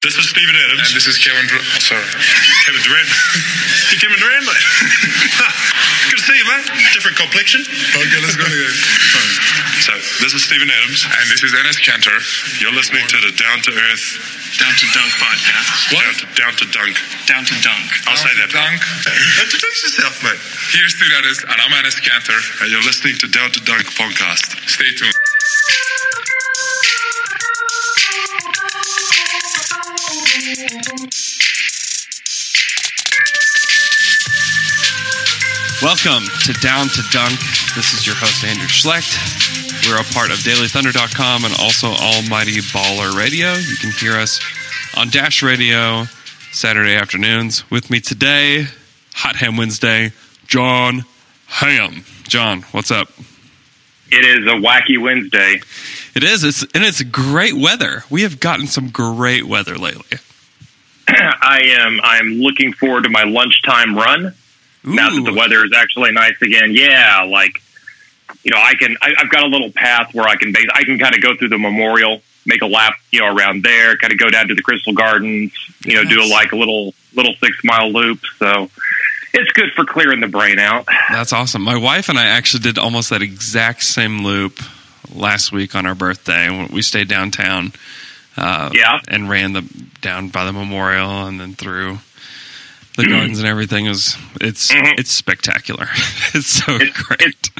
This is Stephen Adams. And this is Kevin. Dur- oh, sorry. Kevin Durant. you Kevin Durant, mate? Good to see you, mate. Different complexion. Okay, let's go again. So, this is Stephen Adams. And this is Enes Kanter. You're listening to the Down to Earth, Down to Dunk podcast. Down to, down to Dunk. Down to Dunk. I'll say that. Dunk. Introduce yourself, mate. Here's to that is, and I'm Enes Kanter. And you're listening to Down to Dunk podcast. Stay tuned. Welcome to Down to Dunk. This is your host, Andrew Schlecht. We're a part of DailyThunder.com and also Almighty Baller Radio. You can hear us on Dash Radio Saturday afternoons. With me today, Hot Ham Wednesday, John Ham. John, what's up? It is a wacky Wednesday. It is, it's, and it's great weather. We have gotten some great weather lately. I am I'm looking forward to my lunchtime run now that the weather is actually nice again. Yeah, like you know, I can I, I've got a little path where I can base I can kind of go through the memorial, make a lap, you know, around there, kind of go down to the Crystal Gardens, you know, do a, like a little little six mile loop. So it's good for clearing the brain out. That's awesome. My wife and I actually did almost that exact same loop last week on our birthday. We stayed downtown, uh, Yeah. and ran the down by the memorial and then through the gardens and everything. It was it's Mhm. it's spectacular. it's so great. it's-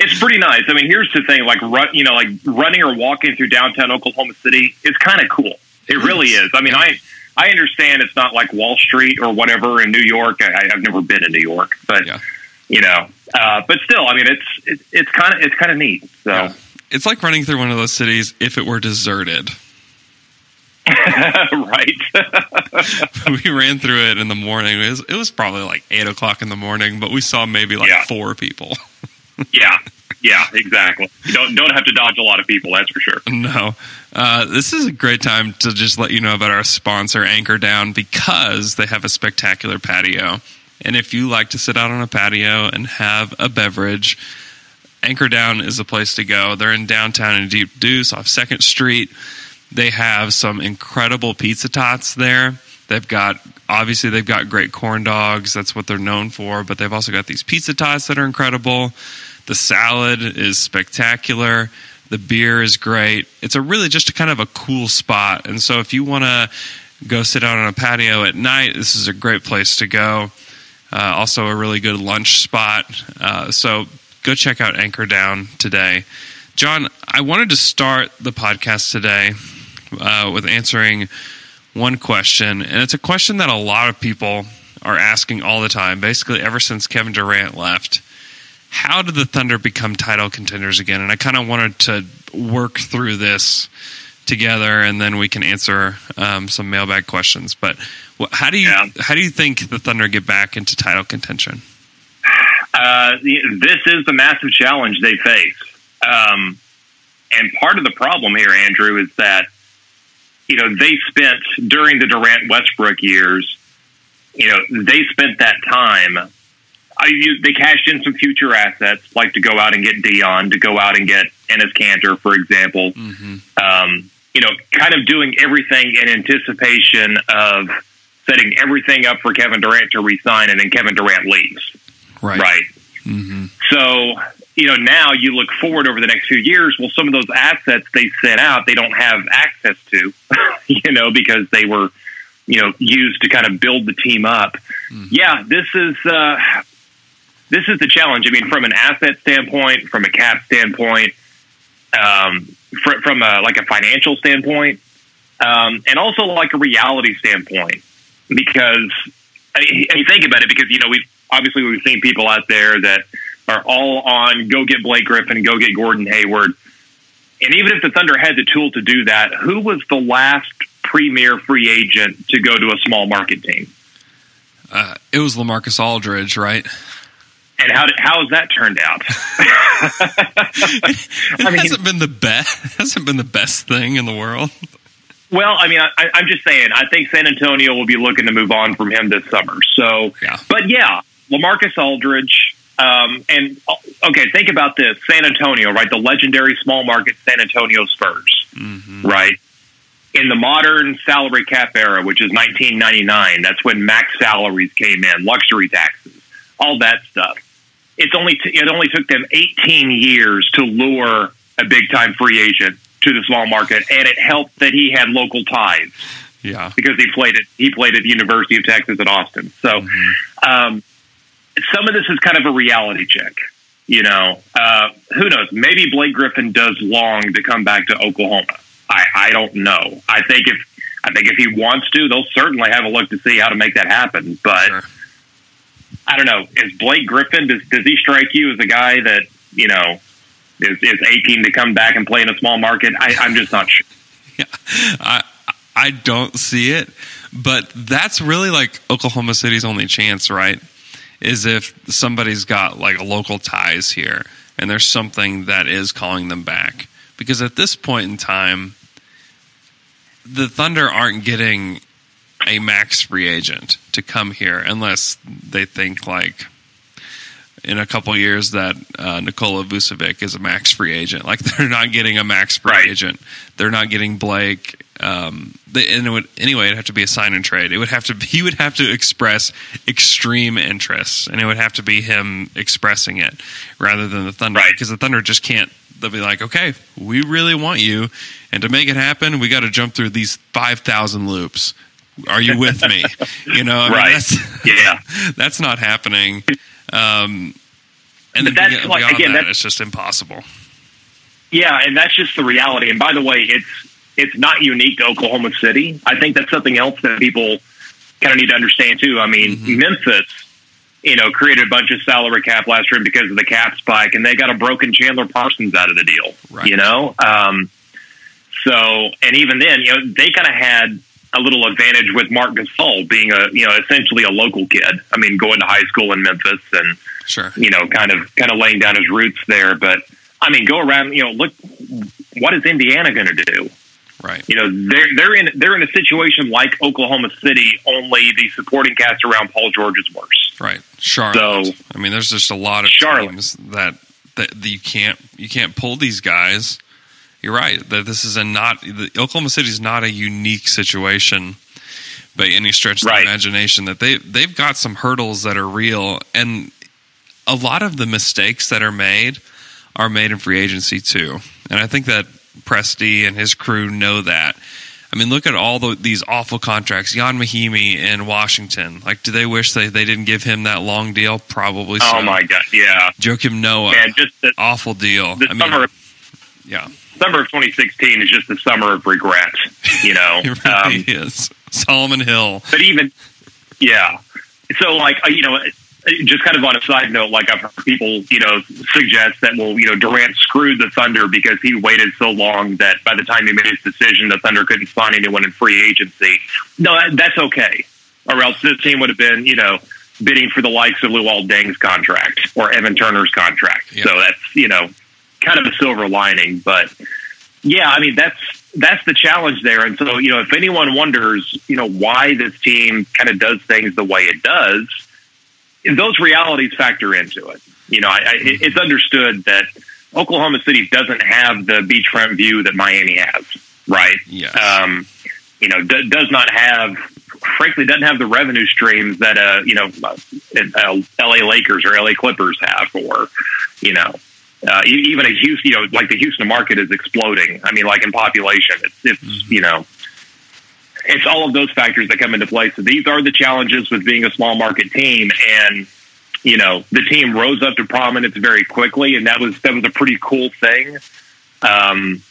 It's pretty nice. I mean, here's the thing: like run, you know, like running or walking through downtown Oklahoma City is kind of cool. It really is. I mean, I I understand it's not like Wall Street or whatever in New York. I, I've never been in New York, but Yeah. you know, uh, but still, I mean, it's it's it's kind of it's kind of neat. So Yeah. It's like running through one of those cities if it were deserted. right, we ran through it in the morning. It was, it was probably like eight o'clock in the morning, but we saw maybe like Yeah. four people. yeah, yeah, exactly. You don't don't have to dodge a lot of people. That's for sure. No. Uh, this is a great time to just let you know about our sponsor, Anchor Down, because they have a spectacular patio. And if you like to sit out on a patio and have a beverage, Anchor Down is the place to go. They're in downtown in Deep Deuce off Second Street. They have some incredible pizza tots there. They've got obviously they've got great corn dogs. That's what they're known for. But they've also got these pizza tots that are incredible. The salad is spectacular. The beer is great. It's a really just kind of a cool spot. And so if you want to go sit out on a patio at night, this is a great place to go. Uh, also, a really good lunch spot. Uh, so go check out Anchor Down today. John, I wanted to start the podcast today uh, with answering one question, and it's a question that a lot of people are asking all the time, basically ever since Kevin Durant left. How did the Thunder become title contenders again? And I kind of wanted to work through this together, and then we can answer um, some mailbag questions. But how do you Yeah. how do you think the Thunder get back into title contention? Uh, this is the massive challenge they face. Um, and part of the problem here, Andrew, is that, you know, they spent during the Durant Westbrook years, you know, they spent that time. I, you, they cashed in some future assets, like to go out and get Dion, to go out and get Enes Kanter, for example. Um, you know, kind of doing everything in anticipation of setting everything up for Kevin Durant to resign, and then Kevin Durant leaves. Right. hmm So, you know, now you look forward over the next few years. Well, some of those assets they sent out, they don't have access to, you know, because they were, you know, used to kind of build the team up. Yeah, this is uh, this is the challenge. I mean, from an asset standpoint, from a cap standpoint, um, fr- from a like a financial standpoint, um, and also like a reality standpoint, because I mean, think about it, because you know we've obviously we've seen people out there that are all on go get Blake Griffin, go get Gordon Hayward, and even if the Thunder had the tool to do that, who was the last premier free agent to go to a small market team? Uh, it was LaMarcus Aldridge, right? And how did, how has that turned out? It I mean- hasn't been the best. Hasn't been the best thing in the world. Well, I mean, I, I'm just saying. I think San Antonio will be looking to move on from him this summer. So, Yeah. but yeah, LaMarcus Aldridge. Um, and okay, think about this: San Antonio, right? The legendary small market San Antonio Spurs, hmm right? in the modern salary cap era, which is 1999, that's when max salaries came in, luxury taxes, all that stuff. It's only t- it only took them 18 years to lure a big time free agent to the small market, and it helped that he had local ties Yeah. because he played at he played at the University of Texas at Austin. So um, some of this is kind of a reality check. You know, uh, who knows? Maybe Blake Griffin does long to come back to Oklahoma. I, I don't know. I think if I think if he wants to, they'll certainly have a look to see how to make that happen. But Sure. I don't know. Is Blake Griffin does does he strike you as a guy that you know is, is aching to come back and play in a small market? I, I'm just not sure. I I don't see it, but that's really like Oklahoma City's only chance, right? Is if somebody's got like a local ties here and there's something that is calling them back. Because at this point in time, the Thunder aren't getting a max free agent to come here unless they think like in a couple years that uh, Nikola Vucevic is a max free agent. Like they're not getting a max free Right. agent. They're not getting Blake. Um, they, and it would, anyway, it'd have to be a sign and trade. It would have to. He would have to express extreme interest, and it would have to be him expressing it rather than the Thunder, Right. because the Thunder just can't. They'll be like, okay, we really want you, and to make it happen, we got to jump through these five thousand loops. Are you with me? You know, I mean, Right. that's, Yeah. that's not happening. Um, and But then that's beyond like- that, again, that's- it's just impossible. Yeah, and that's just the reality. And by the way, it's it's not unique to Oklahoma City. I think that's something else that people kind of need to understand too. I mean, Mm-hmm. Memphis, you know, created a bunch of salary cap last year because of the cap spike, and they got a broken Chandler Parsons out of the deal. Right. You know, um, so and even then, you know, they kind of had a little advantage with Marc Gasol being a you know essentially a local kid. I mean, going to high school in Memphis and Sure. you know, kind of kind of laying down his roots there. But I mean, go around, you know, look, what is Indiana going to do? Right. You know, they're they're in they're in a situation like Oklahoma City, only the supporting cast around Paul George is worse. Right. Charlotte. So- I mean, there's just a lot of Charlotte. teams that, that that you can't you can't pull these guys. You're right that this is a not the, Oklahoma City is not a unique situation by any stretch of Right. the imagination. That they they've got some hurdles that are real, and a lot of the mistakes that are made are made in free agency too. And I think that Presti and his crew know that. I mean, look at all the, these awful contracts. Ian Mahinmi in Washington. Like, do they wish they, they didn't give him that long deal? Probably so. Oh my god, yeah, Joakim Noah, man, just the, awful deal. the I mean, summer yeah, summer of 2016 is just the summer of regret. You know, it Um, is. Solomon Hill. but even yeah so like uh, you know just kind of on a side note like i've heard people you know suggest that well you know durant screwed the thunder because he waited so long that by the time he made his decision the thunder couldn't sign anyone in free agency no uh, that's okay or else this team would have been you know bidding for the likes of Luol Deng's contract or Evan Turner's contract. Yeah. So that's you know kind of a silver lining, but yeah, I mean that's that's the challenge there. And so you know if anyone wonders you know why this team kind of does things the way it does, those realities factor into it. You know, I, I, it's understood that Oklahoma City doesn't have the beachfront view that Miami has, right? Yes. Um, you know, d- does not have, frankly, doesn't have the revenue streams that, uh, you know, uh, LA Lakers or LA Clippers have, or, you know, uh, even a Houston, you know, like the Houston market is exploding. I mean, like in population, it's, it's you know, it's all of those factors that come into play. So these are the challenges with being a small market team, and you know, the team rose up to prominence very quickly, and that was that was a pretty cool thing. Um,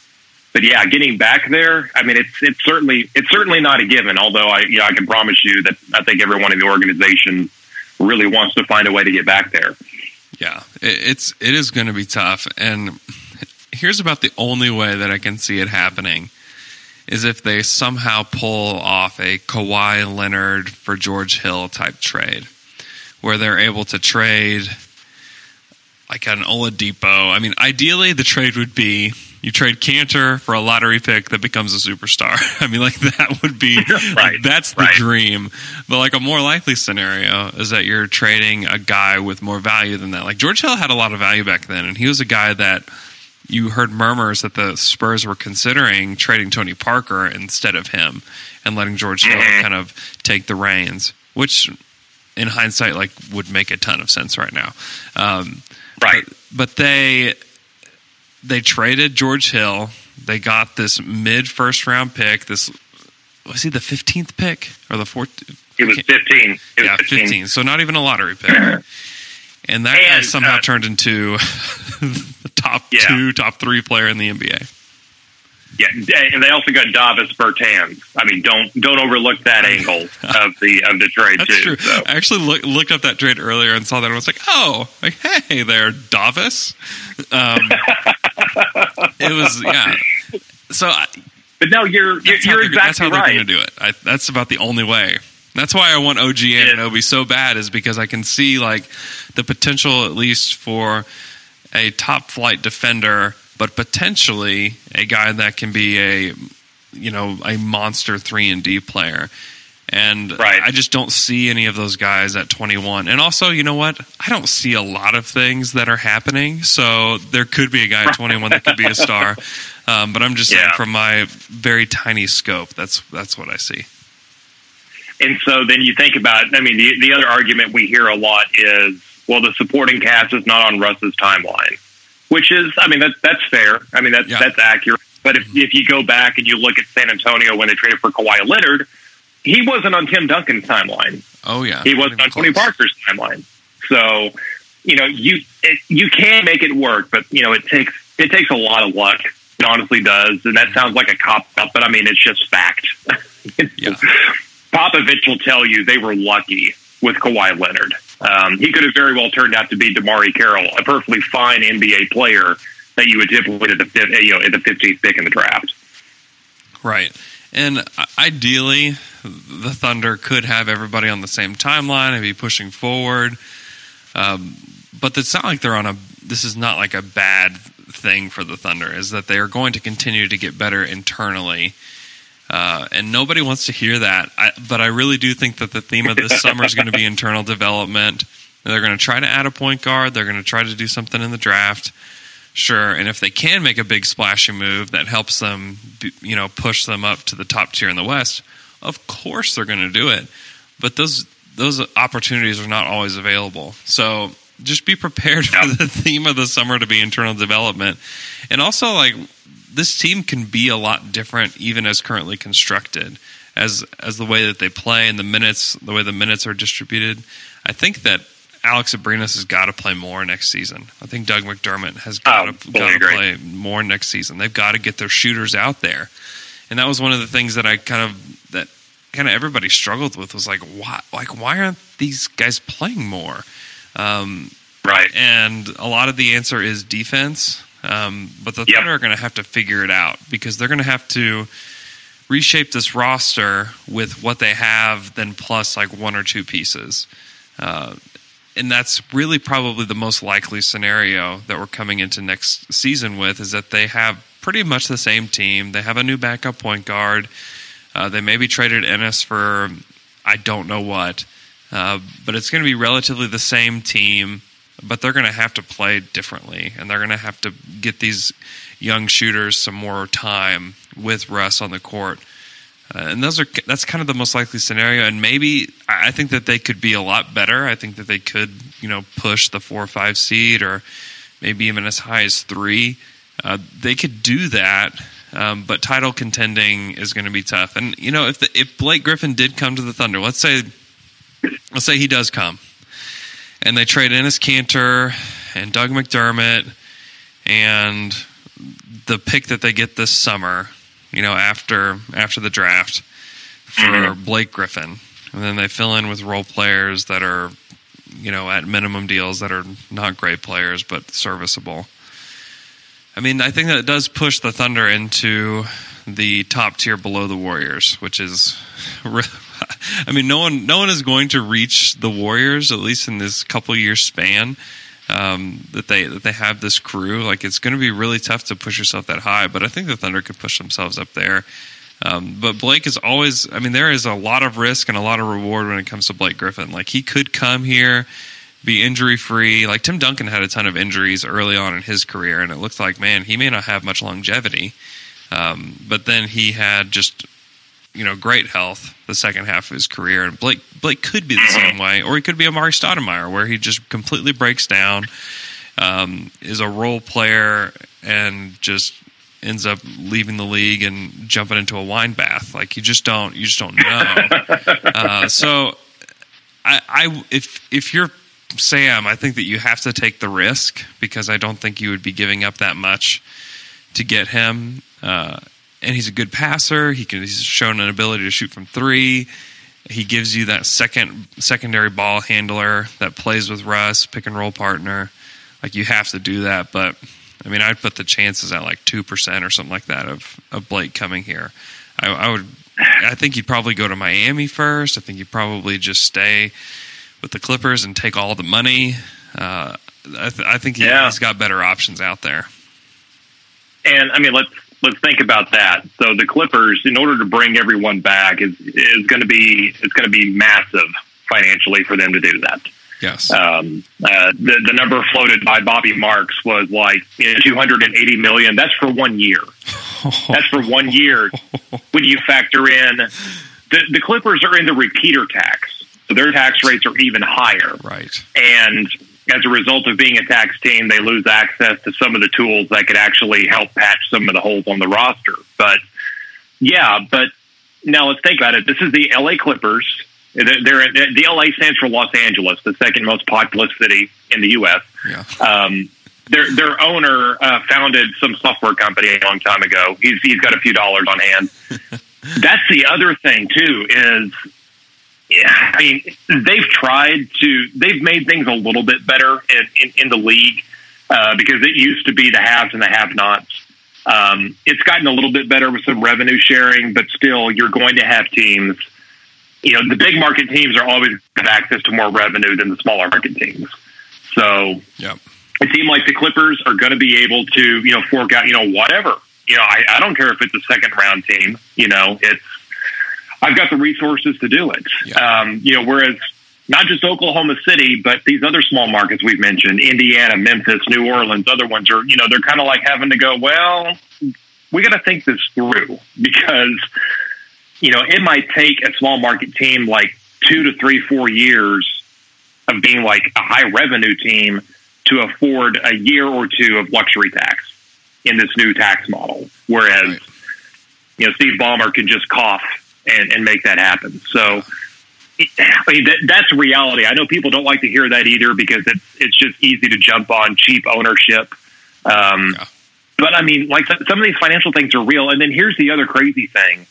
but yeah, getting back there, I mean, it's it's certainly it's certainly not a given. Although I, you know, I can promise you that I think everyone in the organization really wants to find a way to get back there. Yeah, it's it is going to be tough. And here's about the only way that I can see it happening is if they somehow pull off a Kawhi Leonard for George Hill type trade, where they're able to trade like an Oladipo. I mean, ideally, the trade would be you trade Kanter for a lottery pick that becomes a superstar. I mean, like that would be Right, that's the right. dream. But like a more likely scenario is that you're trading a guy with more value than that. Like George Hill had a lot of value back then, and he was a guy that you heard murmurs that the Spurs were considering trading Tony Parker instead of him and letting George Hill Mhm. kind of take the reins, which in hindsight like would make a ton of sense right now. Um, Right. but, but they they traded George Hill. They got this mid first round pick. This was he the fifteenth pick or the fourteenth? It was 15. It was yeah, 15. 15. So not even a lottery pick. And that guy And, somehow uh, turned into top Yeah. two, top three player in the NBA. Yeah, and they also got Davis Bertans. I mean, don't don't overlook that angle of the of the trade That's too. true. So. I actually look, looked up that trade earlier and saw that and was like, oh, like, hey there, Davis. Um, it was, yeah. So I, But no, you're you're, you're they're, that's exactly how they're right. going to do it. I, that's about the only way. That's why I want OG. Anunoby so bad is because I can see like the potential at least for a top flight defender, but potentially a guy that can be a you know a monster three and D player. And Right. I just don't see any of those guys at 21. And also, you know what? I don't see a lot of things that are happening. So there could be a guy at 21 that could be a star. Um, but I'm just saying, from my very tiny scope, that's that's what I see. And so then you think about, I mean, the, the other argument we hear a lot is, well, the supporting cast is not on Russ's timeline, which is, I mean, that's that's fair. I mean, that's Yeah. that's accurate. But if if you go back and you look at San Antonio when they traded for Kawhi Leonard, he wasn't on Tim Duncan's timeline. Oh yeah, He wasn't on Tony. Parker's timeline. So, you know, you it, you can make it work, but you know, it takes it takes a lot of luck. It honestly does, and that mm-hmm. sounds like a cop out, but I mean, it's just fact. Yeah. Popovich will tell you they were lucky with Kawhi Leonard. Um, he could have very well turned out to be DeMarre Carroll, a perfectly fine NBA player that you would typically at the you know at the fifteenth pick in the draft. Right. And ideally, the Thunder could have everybody on the same timeline and be pushing forward. Um, but it's not like they're on a. This is not like a bad thing for the Thunder. Is that they are going to continue to get better internally. Uh, and nobody wants to hear that. I, but I really do think that the theme of this summer is going to be internal development. They're going to try to add a point guard. They're going to try to do something in the draft. Sure, and if they can make a big splashy move that helps them, you know, push them up to the top tier in the West, of course they're going to do it. But those those opportunities are not always available. So just be prepared for the theme of the summer to be internal development, and also like this team can be a lot different even as currently constructed, as as the way that they play and the minutes, the way the minutes are distributed. I think that Alex Abrines has got to play more next season. I think Doug McDermott has got Oh, to got to play more next season. They've got to get their shooters out there, and that was one of the things that I kind of that kind of everybody struggled with was like why like why aren't these guys playing more? Um, Right. and a lot of the answer is defense. Um, but the. Thunder are going to have to figure it out because they're going to have to reshape this roster with what they have, then plus like one or two pieces. Uh, and that's really probably the most likely scenario that we're coming into next season with is that they have pretty much the same team. They have a new backup point guard. Uh, they maybe traded Enes for I don't know what, uh, but it's going to be relatively the same team. But they're going to have to play differently, and they're going to have to get these young shooters some more time with Russ on the court. Uh, and those are that's kind of the most likely scenario. And maybe I think that they could be a lot better. I think that they could you know push the four or five seed, or maybe even as high as three. Uh, they could do that, um, but title contending is going to be tough. And you know if the, if Blake Griffin did come to the Thunder, let's say let's say he does come, and they trade Enes Kanter and Doug McDermott and the pick that they get this summer, you know, after after the draft for mm-hmm. Blake Griffin, and then they fill in with role players that are, you know, at minimum deals that are not great players but serviceable. I mean, I think that it does push the Thunder into the top tier below the Warriors, which is, I mean, no one, no one is going to reach the Warriors at least in this couple year span um, that they that they have this crew. Like, it's going to be really tough to push yourself that high, but I think the Thunder could push themselves up there. Um, but Blake is always, I mean, there is a lot of risk and a lot of reward when it comes to Blake Griffin. Like, he could come here be injury free. Like Tim Duncan had a ton of injuries early on in his career, and it looked like man he may not have much longevity. Um, but then he had just you know great health the second half of his career, and Blake Blake could be the same way, or he could be Amar'e Stoudemire where he just completely breaks down, um, is a role player, and just ends up leaving the league and jumping into a wine bath. Like you just don't you just don't know. uh, so I, I if if you're Sam, I think that you have to take the risk because I don't think you would be giving up that much to get him. Uh, and he's a good passer. He can he's shown an ability to shoot from three. He gives you that second secondary ball handler that plays with Russ, pick and roll partner. Like you have to do that, but I mean, I'd put the chances at like two percent or something like that of of Blake coming here. I, I would. I think he'd probably go to Miami first. I think he'd probably just stay with the Clippers and take all the money. Uh, I, th- I think he, Yeah. has got better options out there. And I mean, let's let's think about that. So the Clippers, in order to bring everyone back, is is going to be it's going to be massive financially for them to do that. Yes. Um, uh, the the number floated by Bobby Marks was like you know, 280 million. That's for one year. That's for one year. When you factor in the the Clippers are in the repeater tax, so their tax rates are even higher. right. And as a result of being a tax team, they lose access to some of the tools that could actually help patch some of the holes on the roster. But yeah, but now let's think about it. This is the LA Clippers. They're, they're the LA stands for Los Angeles, the second most populous city in the U.S. Yeah. Um, their their owner uh, founded some software company a long time ago. He's he's got a few dollars on hand. That's the other thing too is I mean, they've tried to, they've made things a little bit better in, in, in the league uh, because it used to be the haves and the have nots. Um, it's gotten a little bit better with some revenue sharing, but still, you're going to have teams. You know, the big market teams are always have access to more revenue than the smaller market teams. So, Yep. a team like the Clippers are going to be able to, you know, fork out, you know, whatever. You know, I, I don't care if it's a second round team. You know, it's I've got the resources to do it. Yeah. Um, you know, whereas not just Oklahoma City, but these other small markets we've mentioned, Indiana, Memphis, New Orleans, other ones are, you know, they're kind of like having to go, well, we got to think this through because, you know, it might take a small market team like two to three, four years of being like a high revenue team to afford a year or two of luxury tax in this new tax model. Whereas, Right. you know, Steve Ballmer can just cough and, and make that happen. So, I mean, that, that's reality. I know people don't like to hear that either because it's it's just easy to jump on cheap ownership. Um, Yeah. But I mean, like some of these financial things are real. And then here's the other crazy thing: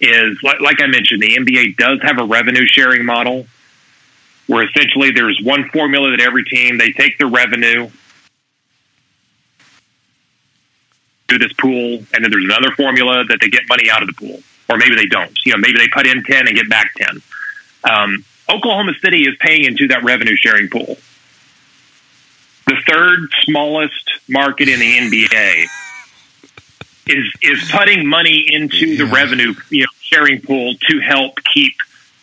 is like, like I mentioned, the NBA does have a revenue sharing model where essentially there's one formula that every team they take their revenue do this pool, and then there's another formula that they get money out of the pool, or maybe they don't. You know, maybe they put in ten and get back ten. Um, Oklahoma City is paying into that revenue sharing pool. The third smallest market in the NBA is is putting money into the revenue you know sharing pool to help keep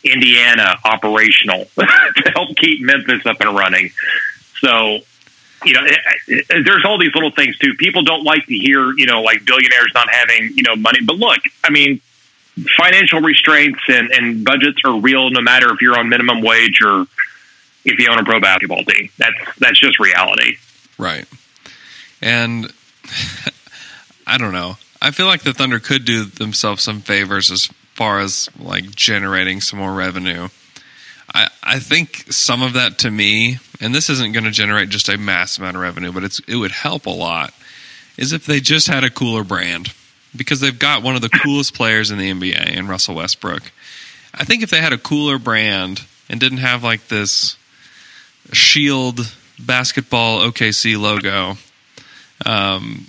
Indiana operational, to help keep Memphis up and running. So, you know, it, it, there's all these little things too. People don't like to hear, you know, like billionaires not having, you know, money. But look, I mean, financial restraints and, and budgets are real no matter if you're on minimum wage or if you own a pro basketball team. That's that's just reality. Right. And I don't know. I feel like the Thunder could do themselves some favors as far as like generating some more revenue. I, I think some of that to me, and this isn't going to generate just a mass amount of revenue, but it's it would help a lot, is if they just had a cooler brand. Because they've got one of the coolest players in the NBA in Russell Westbrook. I think if they had a cooler brand and didn't have like this shield basketball OKC logo, um,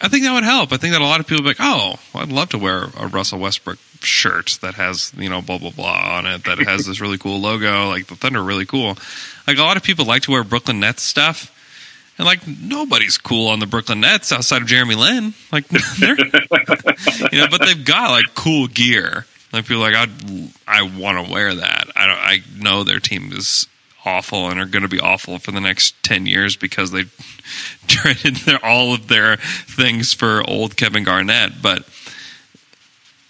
I think that would help. I think that a lot of people would be like, oh, well, I'd love to wear a Russell Westbrook shirt that has, you know, blah, blah, blah on it, that has this really cool logo. Like the Thunder really cool. Like a lot of people like to wear Brooklyn Nets stuff. And like nobody's cool on the Brooklyn Nets outside of Jeremy Lin. Like they're, you know, but they've got like cool gear. Like people like I I want to wear that. I don't. I know their team is awful and are going to be awful for the next 10 years because they traded their, all of their things for old Kevin Garnett. But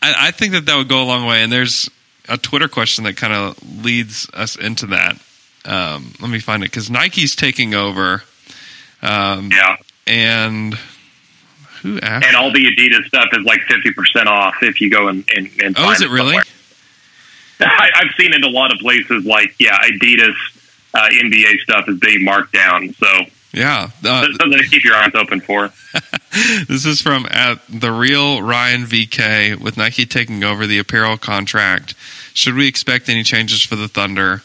I, I think that that would go a long way. And there's a Twitter question that kind of leads us into that. Um, let me find it because Nike's taking over. Um, Yeah. and who asked? And all the Adidas stuff is like 50% off if you go and, and, and oh, is it really? I, I've seen it a lot of places like, yeah, Adidas uh, NBA stuff is being marked down. So Yeah. Uh, something to keep your eyes open for. this is from at the real Ryan VK with Nike taking over the apparel contract. Should we expect any changes for the Thunder?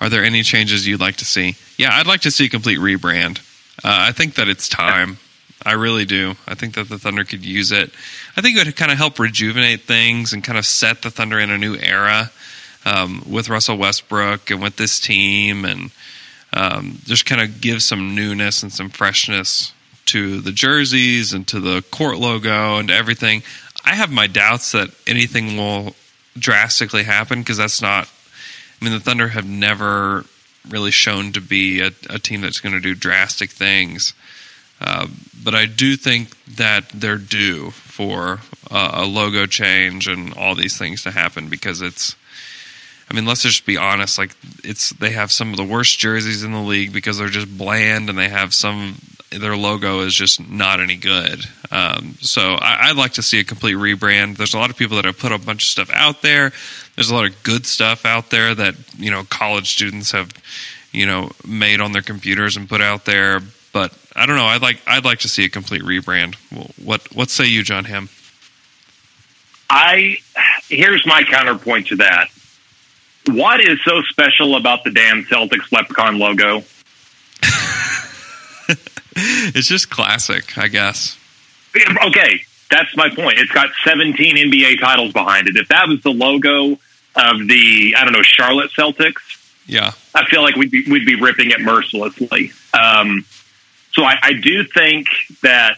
Are there any changes you'd like to see? Yeah, I'd like to see a complete rebrand. Uh, I think that it's time. I really do. I think that the Thunder could use it. I think it would kind of help rejuvenate things and kind of set the Thunder in a new era um, with Russell Westbrook and with this team and um, just kind of give some newness and some freshness to the jerseys and to the court logo and to everything. I have my doubts that anything will drastically happen because that's not. I mean, the Thunder have never really shown to be a, a team that's going to do drastic things. Uh, but I do think that they're due for uh, a logo change and all these things to happen because it's. I mean, let's just be honest. Like, it's they have some of the worst jerseys in the league because they're just bland, and they have some. Their logo is just not any good. Um, so I, I'd like to see a complete rebrand. There's a lot of people that have put a bunch of stuff out there. There's a lot of good stuff out there that you know college students have, you know, made on their computers and put out there. But I don't know. I'd like I'd like to see a complete rebrand. What what say you, John Hamm? I here's my counterpoint to that. What is so special about the damn Celtics leprechaun logo? It's just classic, I guess. Okay, that's my point. It's got 17 NBA titles behind it. If that was the logo of the I don't know Charlotte Celtics, Yeah, I feel like we'd be we'd be ripping it mercilessly. Um, so I, I do think that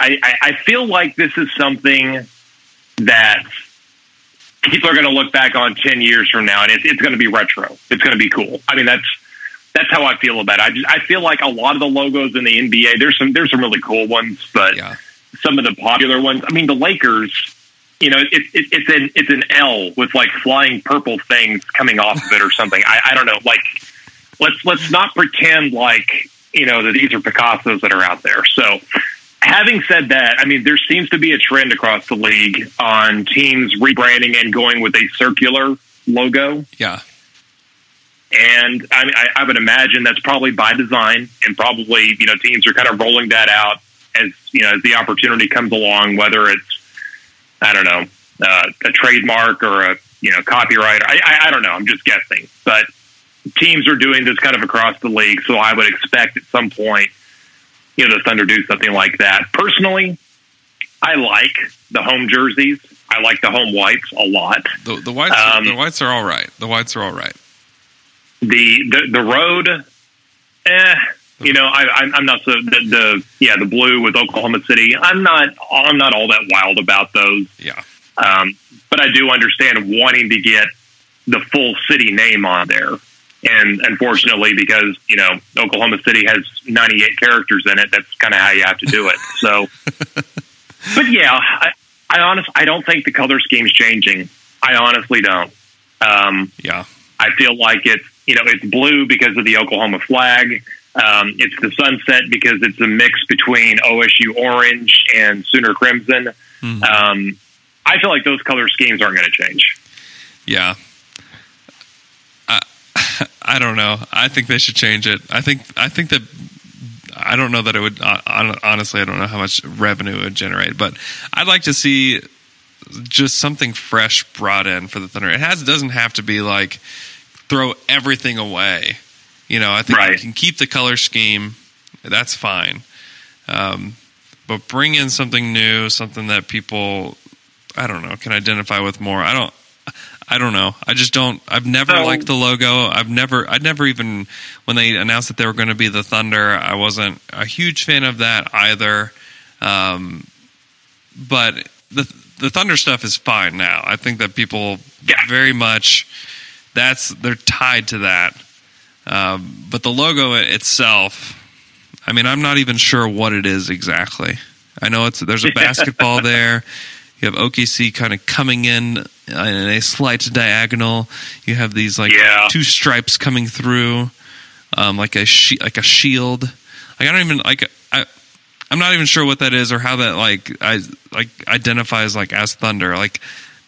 I, I, I feel like this is something that people are going to look back on ten years from now, and it's, it's going to be retro. It's going to be cool. I mean, that's that's how I feel about it. I I feel like a lot of the logos in the NBA there's some there's some really cool ones, but yeah, some of the popular ones. I mean, the Lakers. You know, it, it, it's an it's an L with like flying purple things coming off of it or something. I, I don't know. Like, let's let's not pretend like you know that these are Picassos that are out there. So, having said that, I mean, there seems to be a trend across the league on teams rebranding and going with a circular logo. yeah, And I, I, I would imagine that's probably by design, and probably you know teams are kind of rolling that out as you know as the opportunity comes along. Whether it's I don't know uh, a trademark or a you know copyright, I, I, I don't know. I'm just guessing, but teams are doing this kind of across the league, so I would expect at some point you know the Thunder do something like that. Personally, I like the home jerseys. I like the home whites a lot. the the whites Um, the whites are all right. The whites are all right. The the, the road eh you know I, I'm, I'm not so the, the yeah the blue with Oklahoma City. I'm not I'm not all that wild about those. Yeah, um, but I do understand wanting to get the full city name on there. And unfortunately because you know Oklahoma City has 98 characters in it that's kind of how you have to do it. So but yeah I, I honestly I don't think the color scheme's changing. I honestly don't. Um, yeah, I feel like it's you know it's blue because of the Oklahoma flag. Um, it's the sunset because it's a mix between OSU orange and Sooner crimson. Mhm. Um, I feel like those color schemes aren't going to change. yeah. I I don't know. I think they should change it. I think I think that I don't know that it would. uh, Honestly, I don't know how much revenue it would generate, but I'd like to see just something fresh brought in for the Thunder. It has doesn't have to be like throw everything away. You know, I think right. you can keep the color scheme. That's fine. Um, but bring in something new, something that people, I don't know, can identify with more. I don't, I don't know. I just don't. I've never So- liked the logo. I've never. I never even when they announced that they were going to be the Thunder. I wasn't a huge fan of that either. Um, but the the Thunder stuff is fine now. I think that people Yeah. very much that's they're tied to that. Um, but the logo itself, I mean, I'm not even sure what it is exactly. I know it's there's a basketball there. You have OKC kind of coming in in a slight diagonal. You have these like Yeah. two stripes coming through, um, like a she- like a shield. Like I don't even like I. I'm not even sure what that is or how that like I like identifies like as thunder. Like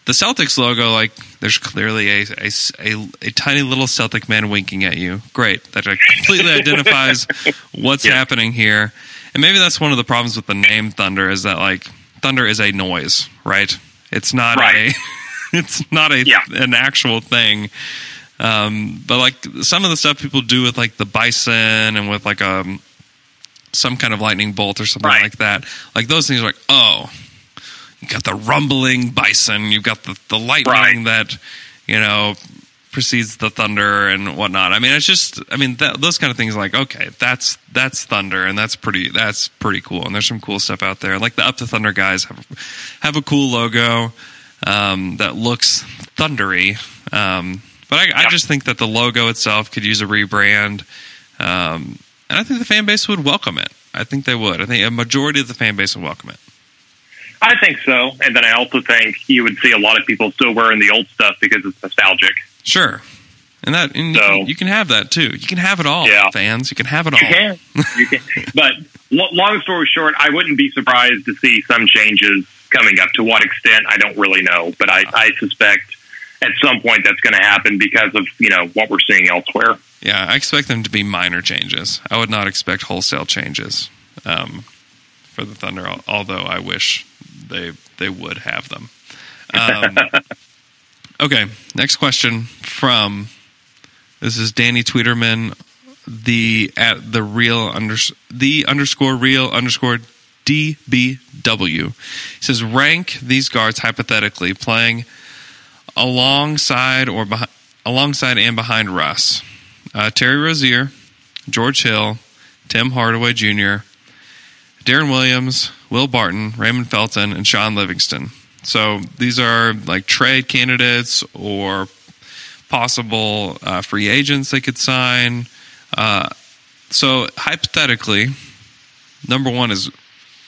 the Celtics logo, like there's clearly a a, a, a tiny little Celtic man winking at you. Great, that completely identifies what's Yeah. happening here. And maybe that's one of the problems with the name Thunder is that like thunder is a noise, right? It's not Right. a it's not a Yeah. an actual thing. Um, but like some of the stuff people do with like the bison and with like um some kind of lightning bolt or something Right. like that, like those things are like oh, you got the rumbling bison, you've got the the lightning Right. that you know precedes the thunder and whatnot. I mean, it's just, I mean, that, those kind of things. Like, okay, that's that's thunder, and that's pretty, that's pretty cool. And there's some cool stuff out there. Like the Up to Thunder guys have have a cool logo um, that looks thundery. Um, but I, I just think that the logo itself could use a rebrand, um, and I think the fan base would welcome it. I think they would. I think a majority of the fan base would welcome it. I think so. And then I also think you would see a lot of people still wearing the old stuff because it's nostalgic. Sure. And that and you, So- can, you can have that too. You can have it all, Yeah. fans. You can have it all. You can. You can. But lo- long story short, I wouldn't be surprised to see some changes coming up. To what extent, I don't really know. But I, I suspect at some point that's going to happen because of you know what we're seeing elsewhere. Yeah, I expect them to be minor changes. I would not expect wholesale changes um, for the Thunder, although I wish they they would have them. Um, okay, next question from this is Danny Tweederman, the at the real under the underscore real underscore DBW. He says rank these guards hypothetically playing alongside or behind, alongside and behind Russ. Uh, Terry Rozier, George Hill, Tim Hardaway Jr., Deron Williams, Will Barton, Raymond Felton, and Shaun Livingston. So these are like trade candidates or possible uh, free agents they could sign. Uh, so hypothetically, number one is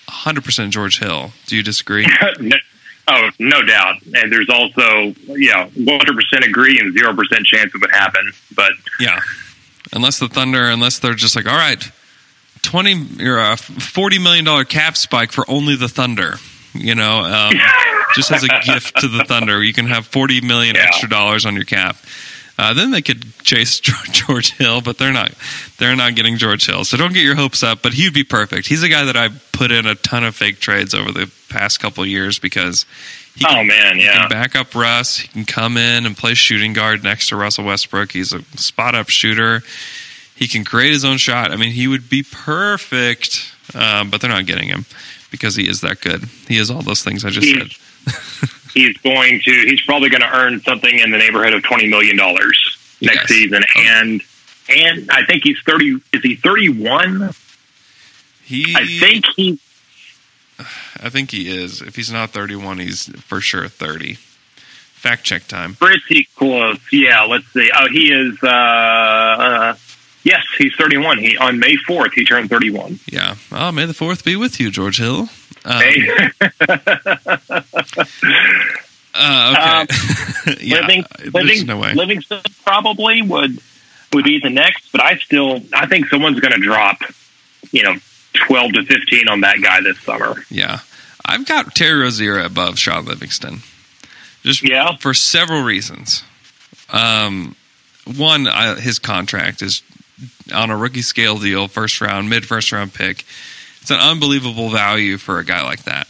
100% George Hill. Do you disagree? No- oh, no doubt. And there's also you know 100 percent agree and zero percent chance it would happen. But Yeah. Unless the Thunder, unless they're just like, all right, twenty or a forty million dollar cap spike for only the Thunder. You know, um, just as a gift to the Thunder, you can have forty million Yeah. extra dollars on your cap. Uh, then they could chase George Hill, but they're not. They're not getting George Hill, so don't get your hopes up. But he'd be perfect. He's a guy that I put in a ton of fake trades over the past couple of years because he oh man, he yeah. can back up Russ. He can come in and play shooting guard next to Russell Westbrook. He's a spot up shooter. He can create his own shot. I mean, he would be perfect, um, but they're not getting him because he is that good. He is all those things I just He- said. he's going to he's probably going to earn something in the neighborhood of twenty million dollars next Yes. season, and and I think he's thirty. Is he thirty one? He, I think he. I think he is. If he's not 31, he's for sure 30. Fact check time. Pretty close. Yeah, let's see. Oh, he is. Uh, uh, yes, he's thirty-one. He on May fourth he turned thirty-one. Yeah. Oh, may the fourth be with you, George Hill. Um, Hey, uh, okay. yeah. Living, there's Living, no way. Livingston probably would would be the next, but I still I think someone's going to drop, you know, twelve to fifteen on that guy this summer. Yeah. I've got Terry Rozier above Shaun Livingston. Just Yeah. for several reasons. Um, one, I, his contract is on a rookie scale deal, first round, mid first round pick. It's an unbelievable value for a guy like that.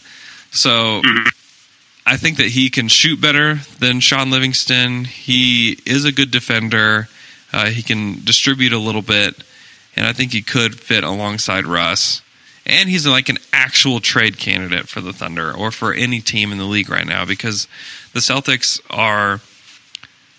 So I think that he can shoot better than Shaun Livingston. He is a good defender. Uh, he can distribute a little bit, and I think he could fit alongside Russ. And he's like an actual trade candidate for the Thunder or for any team in the league right now because the Celtics are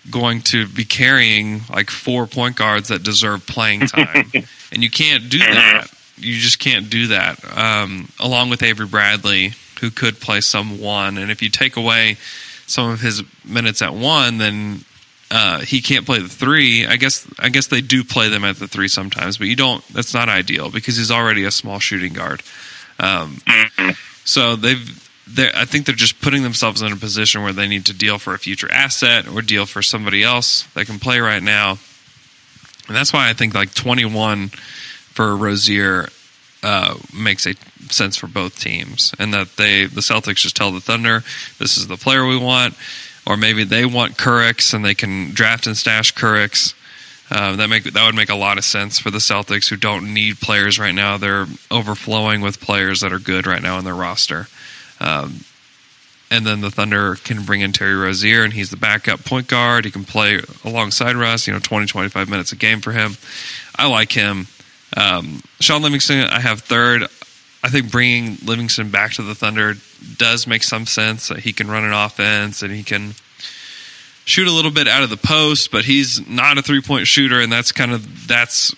going to be carrying like four point guards that deserve playing time. and you can't do that. You just can't do that. Um, along with Avery Bradley, who could play some one. And if you take away some of his minutes at one, then uh, he can't play the three. I guess I guess they do play them at the three sometimes, but you don't. That's not ideal because he's already a small shooting guard. Um, so they've. I think they're just putting themselves in a position where they need to deal for a future asset or deal for somebody else that can play right now, and that's why I think like twenty one for Rozier uh, makes a sense for both teams, and that they the Celtics just tell the Thunder this is the player we want, or maybe they want Curricks and they can draft and stash Curricks. Uh, that make that would make a lot of sense for the Celtics who don't need players right now. They're overflowing with players that are good right now in their roster. Um, and then the Thunder can bring in Terry Rozier, and he's the backup point guard. He can play alongside Russ, you know, 20, 25 minutes a game for him. I like him. Um, Shaun Livingston, I have third. I think bringing Livingston back to the Thunder does make some sense. He can run an offense and he can shoot a little bit out of the post, but he's not a three point shooter, and that's kind of that's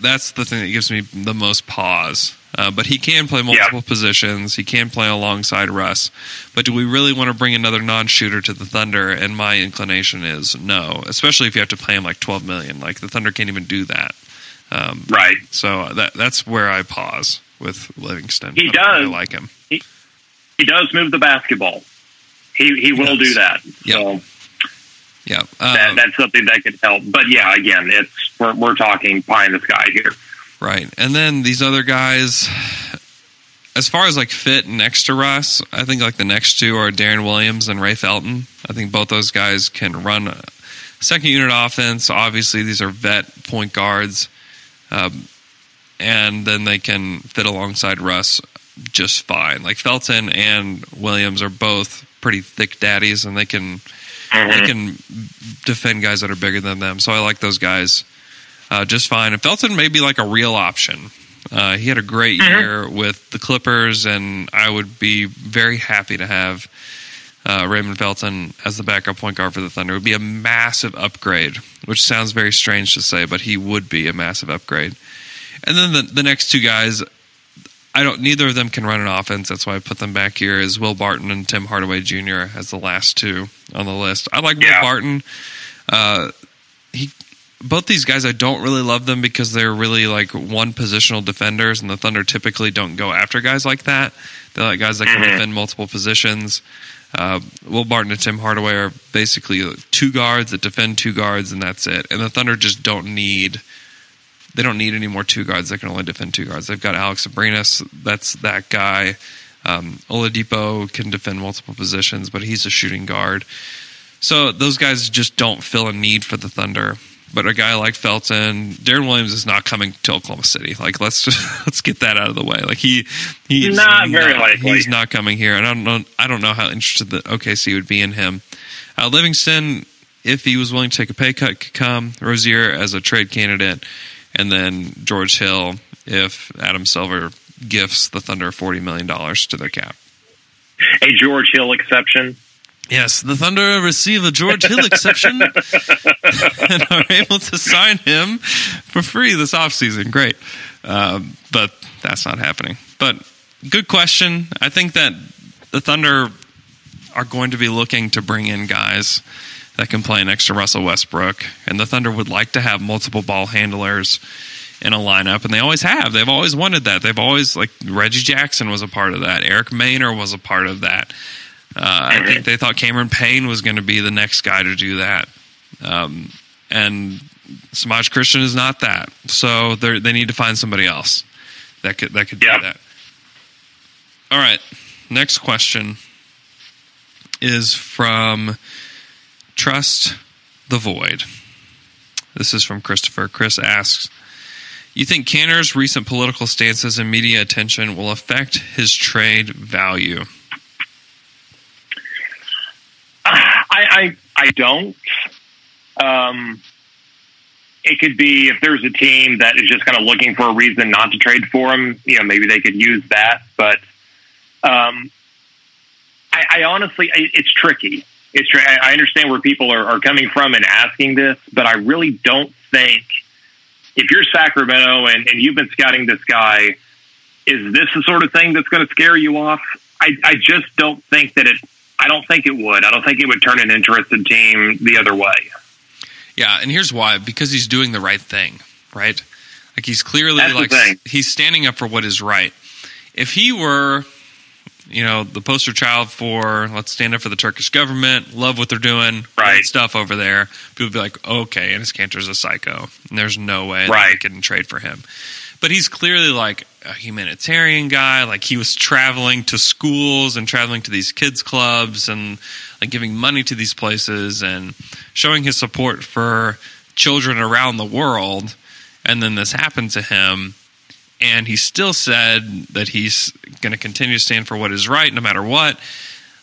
that's the thing that gives me the most pause. Uh, but he can play multiple Yeah. positions. He can play alongside Russ. But do we really want to bring another non-shooter to the Thunder? And my inclination is no, especially if you have to pay him like twelve million. Like the Thunder can't even do that. Um, Right. so that that's where I pause with Livingston. He I really does. like him. He does move the basketball. He he will does. do that. Yep. So Yeah, that, um, that's something that could help. But yeah, again, it's we're we're talking pie in the sky here. Right. And then these other guys, as far as like fit next to Russ, I think like the next two are Deron Williams and Ray Felton. I think both those guys can run a second unit offense. Obviously, these are vet point guards. Um, and then they can fit alongside Russ just fine. Like Felton and Williams are both pretty thick daddies, and they can they can defend guys that are bigger than them. So I like those guys uh, just fine. And Felton may be like a real option. Uh, he had a great year with the Clippers, and I would be very happy to have uh, Raymond Felton as the backup point guard for the Thunder. It would be a massive upgrade, which sounds very strange to say, but he would be a massive upgrade. And then the, the next two guys, I don't. Neither of them can run an offense. That's why I put them back here. Is Will Barton and Tim Hardaway Jr. as the last two on the list. I like Yeah. Will Barton. Uh, both these guys I don't really love them because they're really like one positional defenders, and the Thunder typically don't go after guys like that. They're like guys that can Mhm. defend multiple positions. Uh, Will Barton and Tim Hardaway are basically two guards that defend two guards, and that's it. And the Thunder just don't need. They don't need any more two guards. They can only defend two guards. They've got Alex Abrines. That's that guy. Um, Oladipo can defend multiple positions, but he's a shooting guard. So those guys just don't fill a need for the Thunder. But a guy like Felton, Deron Williams is not coming to Oklahoma City. Like let's just let's get that out of the way. Like he he's Not very likely. He's not coming here, and I don't know. I don't know how interested the OKC would be in him. Uh, Livingston, if he was willing to take a pay cut, could come. Rozier as a trade candidate, and then George Hill if Adam Silver gifts the Thunder forty million dollars to their cap. A George Hill exception. Yes, the Thunder receive a George Hill exception and are able to sign him for free this offseason. Great. Um, but that's not happening. But good question. I think that the Thunder are going to be looking to bring in guys that can play next to Russell Westbrook. And the Thunder would like to have multiple ball handlers in a lineup, and they always have. They've always wanted that. They've always, like, Reggie Jackson was a part of that. Eric Maynor was a part of that. Uh, I think they thought Cameron Payne was going to be the next guy to do that. Um, and Semaj Christon is not that. So they they need to find somebody else that could that could Yeah. do that. All right. Next question is from Trust the Void. This is from Christopher. Chris asks, "You think Kanter's recent political stances and media attention will affect his trade value?" I I, I don't. Um, it could be if there's a team that is just kind of looking for a reason not to trade for him. You know, maybe they could use that. But um, I, I honestly, I, it's tricky. It's tr- I understand where people are, are coming from and asking this, but I really don't think if you're Sacramento and, and you've been scouting this guy, is this the sort of thing that's going to scare you off? I, I just don't think that it. I don't think it would. I don't think it would turn an interested team the other way. Yeah, and here's why: because he's doing the right thing, right? Like he's clearly That's like he's standing up for what is right. If he were, you know, the poster child for let's stand up for the Turkish government, love what they're doing, Right. stuff over there, people would be like, okay, Enes Kanter's a psycho, and there's no way Right. I can trade for him. But he's clearly like a humanitarian guy. Like he was traveling to schools and traveling to these kids clubs and like giving money to these places and showing his support for children around the world. And then this happened to him. And he still said that he's going to continue to stand for what is right no matter what.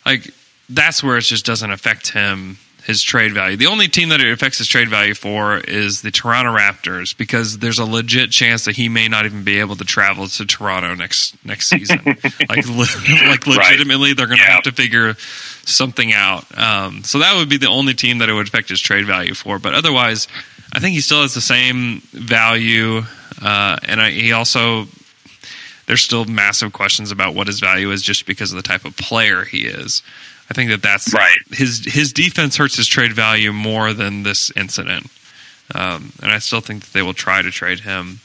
Like that's where it just doesn't affect him his trade value. The only team that it affects his trade value for is the Toronto Raptors because there's a legit chance that he may not even be able to travel to Toronto next next season. like le- like legitimately they're going to Yeah. have to figure something out. Um, so that would be the only team that it would affect his trade value for. But otherwise, I think he still has the same value. Uh, and I, he also there's still massive questions about what his value is just because of the type of player he is. I think that that's Right. His his defense hurts his trade value more than this incident, um, and I still think that they will try to trade him.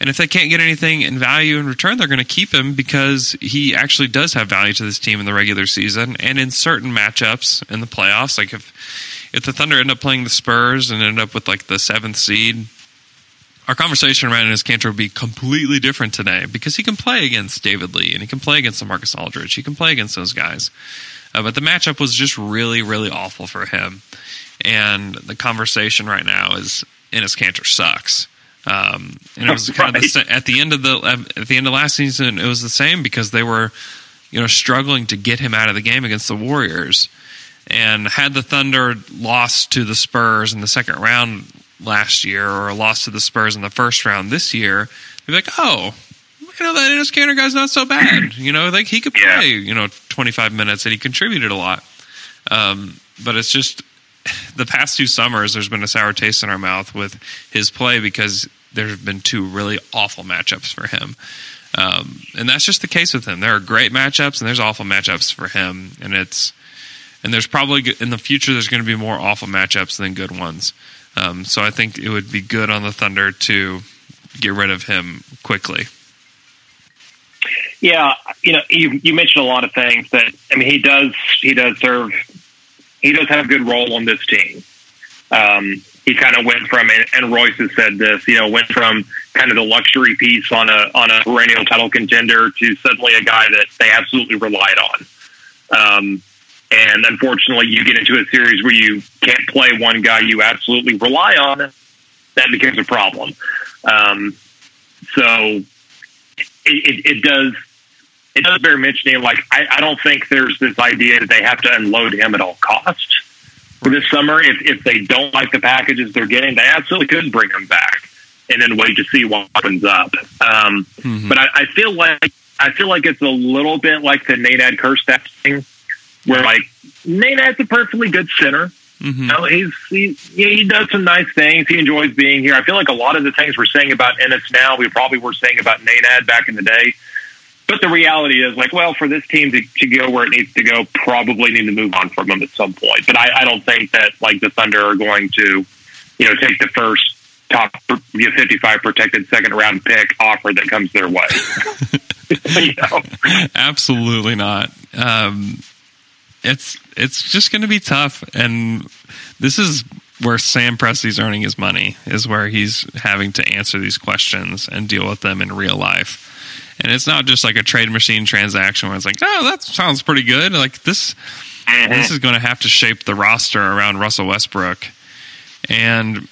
And if they can't get anything in value in return, they're going to keep him because he actually does have value to this team in the regular season and in certain matchups in the playoffs. Like if if the Thunder end up playing the Spurs and end up with like the seventh seed, our conversation around his Kanter would be completely different today because he can play against David Lee and he can play against LaMarcus Aldridge. He can play against those guys. Uh, but the matchup was just really, really awful for him. And the conversation right now is Enes Kanter sucks. Um, and it was kind of the, Right. at the end of the at the end of last season, it was the same because they were, you know, struggling to get him out of the game against the Warriors. And had the Thunder lost to the Spurs in the second round last year, or lost to the Spurs in the first round this year, they'd be like, "Oh, you know that Enes Kanter guy's not so bad. You know, like he could Yeah. play, you know, 25 minutes, and he contributed a lot." Um, but it's just the past two summers, there's been a sour taste in our mouth with his play because there have been two really awful matchups for him. Um, and that's just the case with him. There are great matchups and there's awful matchups for him, and it's and there's probably in the future there's going to be more awful matchups than good ones. Um, so I think it would be good on the Thunder to get rid of him quickly. Yeah, you know, you, you mentioned a lot of things that I mean, he does he does serve he does have a good role on this team. Um, he kind of went from and, Royce has said this, you know, went from kind of the luxury piece on a on a perennial title contender to suddenly a guy that they absolutely relied on. Um, and unfortunately, you get into a series where you can't play one guy you absolutely rely on. That becomes a problem. Um, so it, it, it does it does bear mentioning. Like I, I don't think there's this idea that they have to unload him at all costs for this summer. If if they don't like the packages they're getting, they absolutely could bring him back and then wait to see what opens up. Um, Mhm. But I, I feel like I feel like it's a little bit like the Nenad Krstic thing, where like Nenad's a perfectly good center. hmm You know, he's he, yeah, he does some nice things. He enjoys being here. I feel like a lot of the things we're saying about Enes now, we probably were saying about Nanad back in the day. But the reality is, like, well, for this team to, to go where it needs to go, probably need to move on from him at some point. But I, I don't think that like the Thunder are going to, you know, take the first top you know, 55 protected second round pick offer that comes their way. you know? Absolutely not. Um, it's it's just going to be tough, and this is where Sam Presti's earning his money. Is where he's having to answer these questions and deal with them in real life. And it's not just like a trade machine transaction where it's like, oh, that sounds pretty good. Like this, mm-hmm. this is going to have to shape the roster around Russell Westbrook. And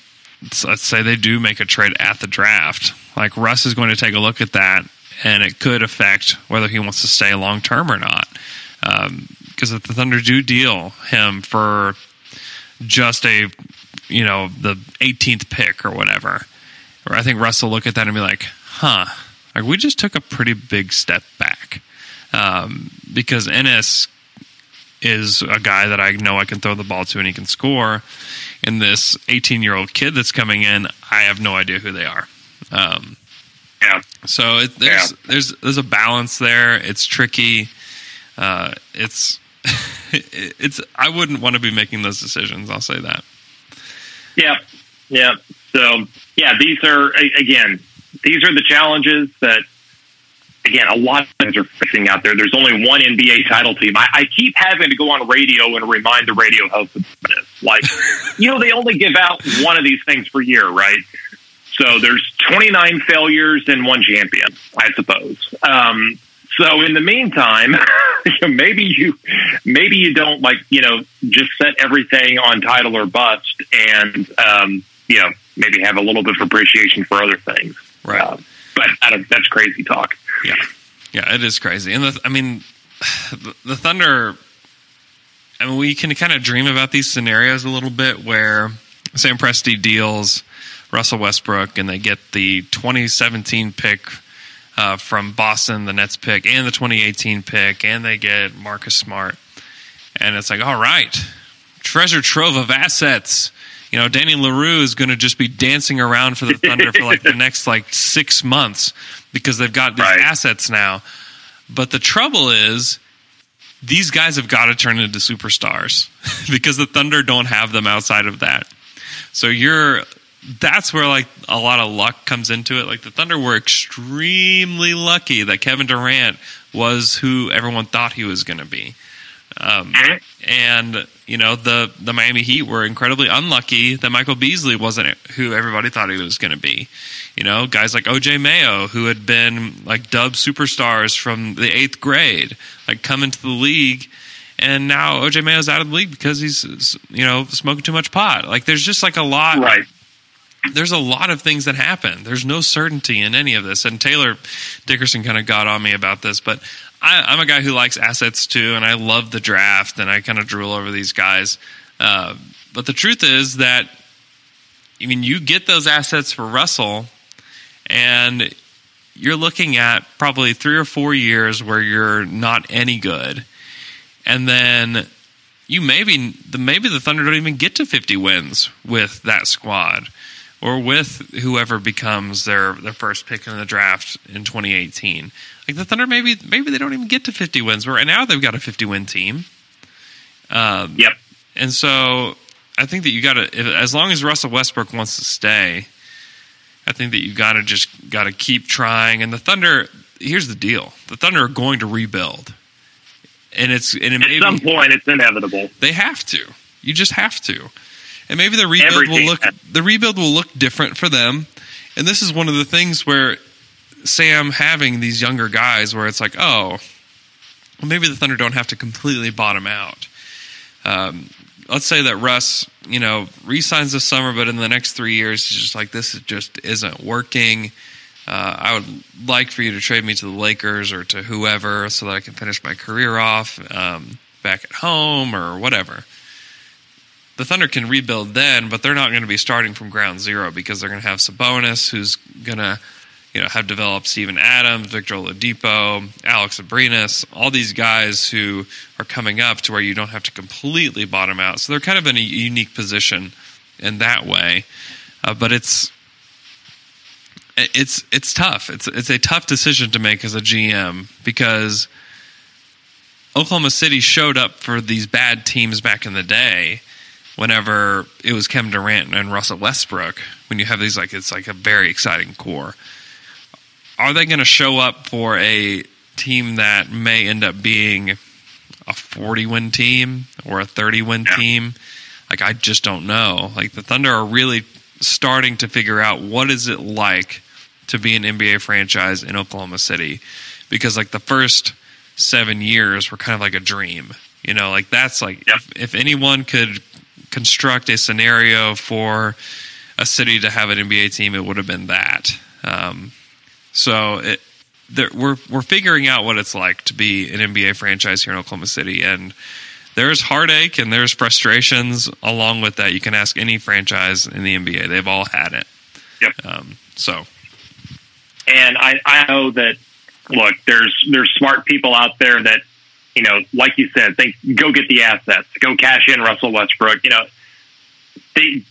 let's say they do make a trade at the draft. Like Russ is going to take a look at that, and it could affect whether he wants to stay long term or not. Um, because if the Thunder do deal him for just a, you know, the 18th pick or whatever, or I think Russ will look at that and be like, huh, like we just took a pretty big step back. Um, because Enes is a guy that I know I can throw the ball to and he can score. And this 18 year old kid that's coming in, I have no idea who they are. Um, Yeah. so it, there's there's there's a balance there. It's tricky. Uh, it's it's I wouldn't want to be making those decisions. I'll say that. Yeah, yeah. So yeah, these are again, these are the challenges that again a lot of things are facing out there. There's only one NBA title team. I, I keep having to go on radio and remind the radio host of this. Like, you know, they only give out one of these things per year, right? So there's 29 failures and one champion, I suppose. Um, so in the meantime, maybe you maybe you don't like you know just set everything on title or bust, and um, you know maybe have a little bit of appreciation for other things. Right. Uh, but that's crazy talk. Yeah, yeah, it is crazy. And the, I mean, the, the Thunder. I mean, we can kind of dream about these scenarios a little bit where Sam Presti deals Russell Westbrook and they get the 2017 pick uh, from Boston, the Nets pick, and the 2018 pick, and they get Marcus Smart. And it's like, all right, treasure trove of assets. You know, Danny Leroux is going to just be dancing around for the Thunder for like the next like six months because they've got these Right. assets now. But the trouble is, these guys have got to turn into superstars because the Thunder don't have them outside of that. So you're that's where like a lot of luck comes into it. Like the Thunder were extremely lucky that Kevin Durant was who everyone thought he was going to be. Um, and you know the the Miami Heat were incredibly unlucky that Michael Beasley wasn't who everybody thought he was going to be. You know, guys like OJ Mayo who had been like dubbed superstars from the eighth grade, like come into the league, and now OJ Mayo's out of the league because he's you know smoking too much pot. Like there's just like a lot Right. there's a lot of things that happen. There's no certainty in any of this. And Taylor Dickerson kind of got on me about this, but I, I'm a guy who likes assets too, and I love the draft, and I kind of drool over these guys. Uh, but the truth is that, I mean, you get those assets for Russell, and you're looking at probably three or four years where you're not any good, and then you maybe the maybe the Thunder don't even get to 50 wins with that squad or with whoever becomes their their first pick in the draft in 2018. Like the Thunder maybe maybe they don't even get to 50 wins. But right now they've got a 50 win team. Um, Yep. and so I think that you got to, as long as Russell Westbrook wants to stay, I think that you got to just got to keep trying. And the Thunder, here's the deal: the Thunder are going to rebuild, and it's and it At maybe some point, it's inevitable. they have to. You just have to. And maybe the rebuild Every will look the rebuild will look different for them. And this is one of the things where Sam having these younger guys where it's like, oh, well, maybe the Thunder don't have to completely bottom out. Um, let's say that Russ, you know, resigns this summer, but in the next three years, he's just like, this just isn't working. Uh, I would like for you to trade me to the Lakers or to whoever so that I can finish my career off um, back at home or whatever. The Thunder can rebuild then, but they're not going to be starting from ground zero because they're going to have Sabonis, who's going to, you know, have developed Steven Adams, Victor Oladipo, Alex Abrines, all these guys who are coming up to where you don't have to completely bottom out. So they're kind of in a unique position in that way. Uh, but it's it's it's tough. It's it's a tough decision to make as a GM because Oklahoma City showed up for these bad teams back in the day. Whenever it was Kevin Durant and Russell Westbrook, when you have these like it's like a very exciting core. Are they going to show up for a team that may end up being a 40 win team or a 30 win Yeah. team? Like I just don't know. Like the Thunder are really starting to figure out what is it like to be an NBA franchise in Oklahoma City because like the first 7 years were kind of like a dream. You know, like that's like Yep. if, if anyone could construct a scenario for a city to have an NBA team, it would have been that. Um, so it, there, we're we're figuring out what it's like to be an NBA franchise here in Oklahoma City, and there's heartache and there's frustrations along with that. You can ask any franchise in the NBA; they've all had it. Yep. Um, so And I, I know that look, there's there's smart people out there that, you know, like you said, they go get the assets, go cash in Russell Westbrook. You know, they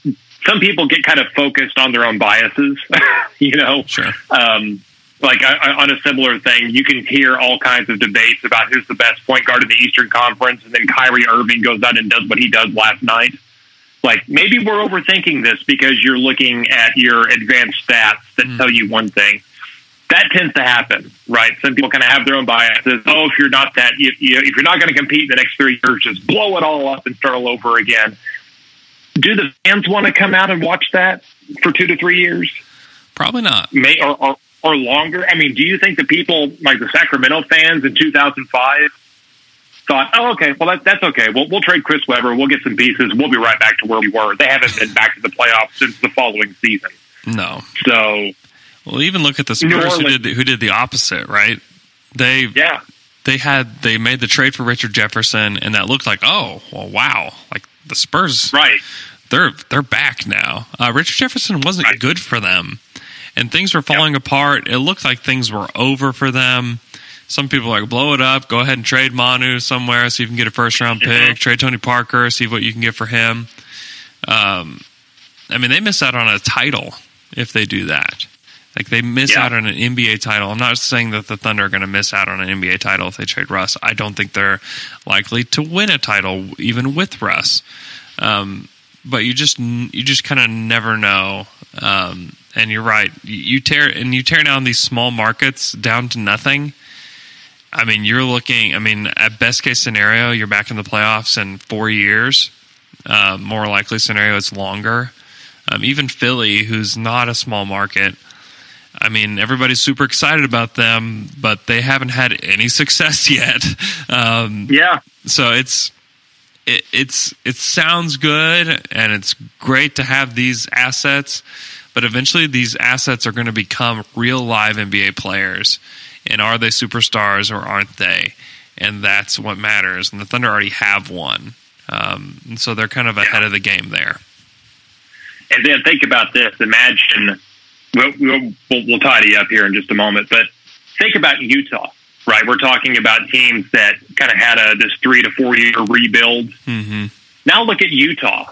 some people get kind of focused on their own biases. you know, sure, um, like I, I- on a similar thing, you can hear all kinds of debates about who's the best point guard in the Eastern Conference, and then Kyrie Irving goes out and does what he does last night. like maybe we're overthinking this because you're looking at your advanced stats that tell you one thing. That tends to happen, right? Some people kind of have their own biases. Oh, if you're not that, if, you, if you're not going to compete in the next three years, just blow it all up and start all over again. Do the fans want to come out and watch that for two to three years? Probably not. may or, or or longer. I mean, do you think the people like the Sacramento fans in 2005 thought, "Oh, okay, well that, that's okay. We'll we'll trade Chris Webber. We'll get some pieces. We'll be right back to where we were." They haven't been back to the playoffs since the following season. No. So Well, even look at the Spurs who did the, who did the opposite, right? They yeah, they had they made the trade for Richard Jefferson, and that looked like oh well wow like the Spurs right. they're they're back now. Uh, Richard Jefferson wasn't Right. good for them, and things were falling apart. It looked like things were over for them. Some people are like blow it up, go ahead and trade Manu somewhere so you can get a first round pick. Mhm. Trade Tony Parker, see what you can get for him. Um, I mean, they miss out on a title if they do that. Like they miss Yeah. out on an NBA title. I'm not saying that the Thunder are going to miss out on an NBA title if they trade Russ. I don't think they're likely to win a title even with Russ. Um, but you just you just kind of never know. Um, and you're right. You, tear and you tear down these small markets down to nothing. I mean, you're looking. I mean, at best case scenario, you're back in the playoffs in four years. Uh, more likely scenario, it's longer. Um, even Philly, who's not a small market, I mean, everybody's super excited about them, but they haven't had any success yet. Um, Yeah, so it's it, it's it sounds good and it's great to have these assets, but eventually these assets are going to become real live NBA players. And are they superstars or aren't they? And that's what matters. And the Thunder already have one, um, and so they're kind of ahead of the game there. and then think about this. Imagine we'll, we'll, we'll, tidy up here in just a moment, but think about Utah. Right, we're talking about teams that kind of had a this three to four year rebuild. hmm Now look at Utah.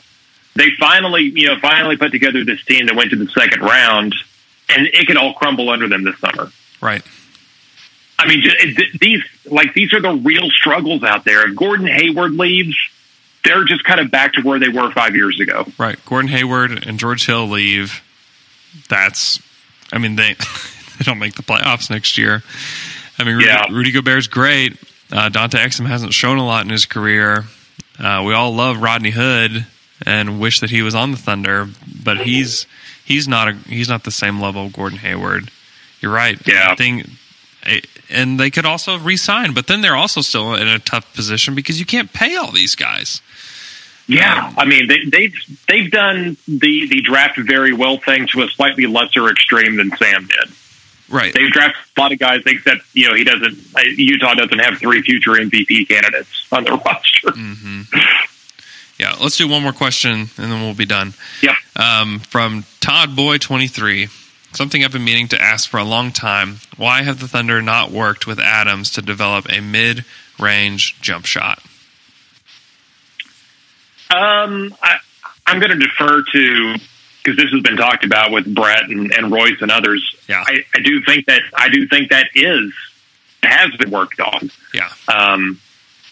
They finally, you know, finally put together this team that went to the second round, and it could all crumble under them this summer. Right. I mean, ju- it- these like these are the real struggles out there. If Gordon Hayward leaves, they're just kind of back to where they were five years ago. Right. Gordon Hayward and George Hill leave. That's, I mean, they they don't make the playoffs next year. I mean, Rudy, Yeah. Rudy Gobert's great. Uh, Dante Exum hasn't shown a lot in his career. Uh, we all love Rodney Hood and wish that he was on the Thunder, but he's he's not a he's not the same level of Gordon Hayward. You're right. Yeah. I think- eh, and they could also re-sign, but then they're also still in a tough position because you can't pay all these guys. Yeah, I mean they, they've they've done the the draft very well thing to a slightly lesser extreme than Sam did. Right. They've drafted a lot of guys, except you know he doesn't. uh, Utah doesn't have three future MVP candidates on their roster. Mm-hmm. Yeah, let's do one more question and then we'll be done. Yep. Um, from Todd Boy twenty three, something I've been meaning to ask for a long time. Why have the Thunder not worked with Adams to develop a mid range jump shot? Um, I, I'm going to defer to because this has been talked about with Brett and, and Royce and others. Yeah. I, I do think that I do think that is has been worked on. Yeah, Um,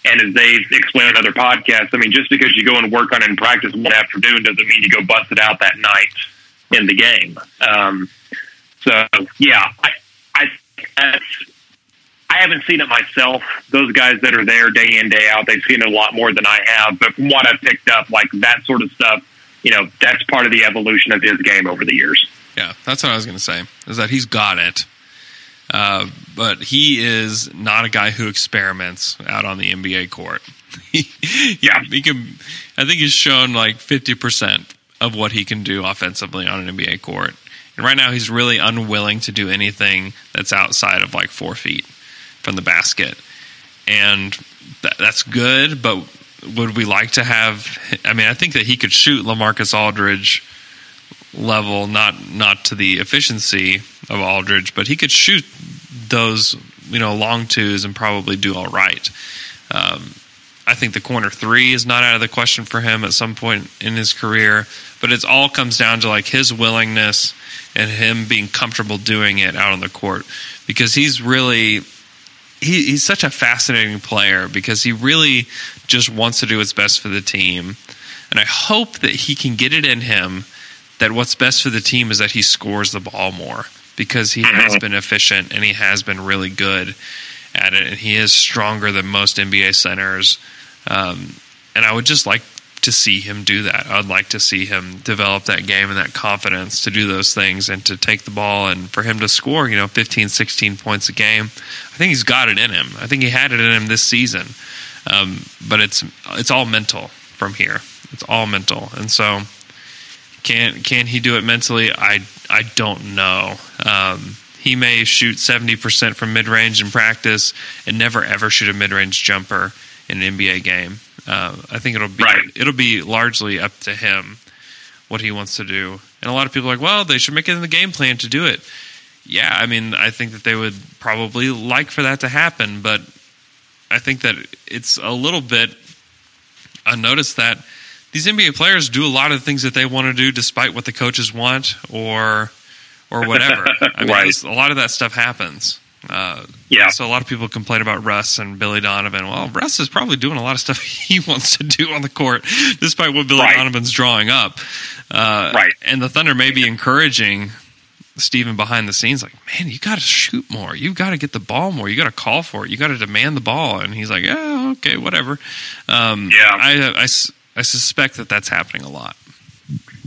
and as they've explained in other podcasts, I mean, just because you go and work on it in practice one afternoon doesn't mean you go bust it out that night in the game. Um, so yeah, I, I that's. I haven't seen it myself. Those guys that are there day in day out, they've seen it a lot more than I have. But from what I've picked up, like that sort of stuff, you know, that's part of the evolution of his game over the years. yeah, that's what I was going to say. Is that he's got it, uh, but he is not a guy who experiments out on the NBA court. Yeah. he can. I think he's shown like fifty percent of what he can do offensively on an NBA court. And right now, he's really unwilling to do anything that's outside of like four feet from the basket, and that, that's good. But would we like to have? I mean, I think that he could shoot LaMarcus Aldridge level, not not to the efficiency of Aldridge, but he could shoot those you know long twos and probably do all right. Um, I think the corner three is not out of the question for him at some point in his career, but it all comes down to like his willingness and him being comfortable doing it out on the court because he's really he, he's such a fascinating player because he really just wants to do what's best for the team. and I hope that he can get it in him that what's best for the team is that he scores the ball more because he has been efficient and he has been really good at it, and he is stronger than most NBA centers. Um, and I would just like to see him do that. I would like to see him develop that game and that confidence to do those things and to take the ball and for him to score, you know, 15, 16 points a game. I think he's got it in him. I think he had it in him this season. Um, but it's it's all mental from here. It's all mental. And so can can he do it mentally? I I don't know. Um, he may shoot 70% from mid range in practice and never ever shoot a mid range jumper in an NBA game. Uh, I think it'll be Right. it'll be largely up to him what he wants to do. And a lot of people are like, well, they should make it in the game plan to do it. Yeah, I mean, I think that they would probably like for that to happen, but I think that it's a little bit. I noticed that these NBA players do a lot of things that they want to do despite what the coaches want or or whatever. I mean, Right. a lot of that stuff happens. Uh, Yeah. so a lot of people complain about Russ and Billy Donovan. Well, Russ is probably doing a lot of stuff he wants to do on the court, despite what Billy Right. Donovan's drawing up. Uh, Right. And the Thunder may be encouraging Steven behind the scenes, like, man, you got to shoot more. You got to get the ball more. You got to call for it. You got to demand the ball. And he's like, yeah, okay, whatever. Um, Yeah. I, I I suspect that that's happening a lot.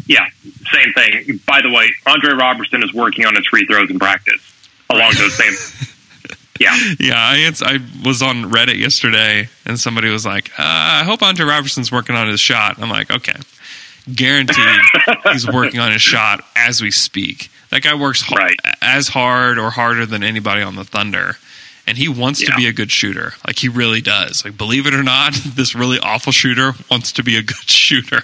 Yeah, same thing. By the way, Andre Robertson is working on his free throws in practice along those same. Yeah, Yeah, I, I was on Reddit yesterday, and somebody was like, uh, "I hope Andre Robertson's working on his shot." I'm like, "Okay, guaranteed he's working on his shot as we speak." That guy works ha- Right. as hard or harder than anybody on the Thunder, and he wants to be a good shooter. Like he really does. Like believe it or not, this really awful shooter wants to be a good shooter.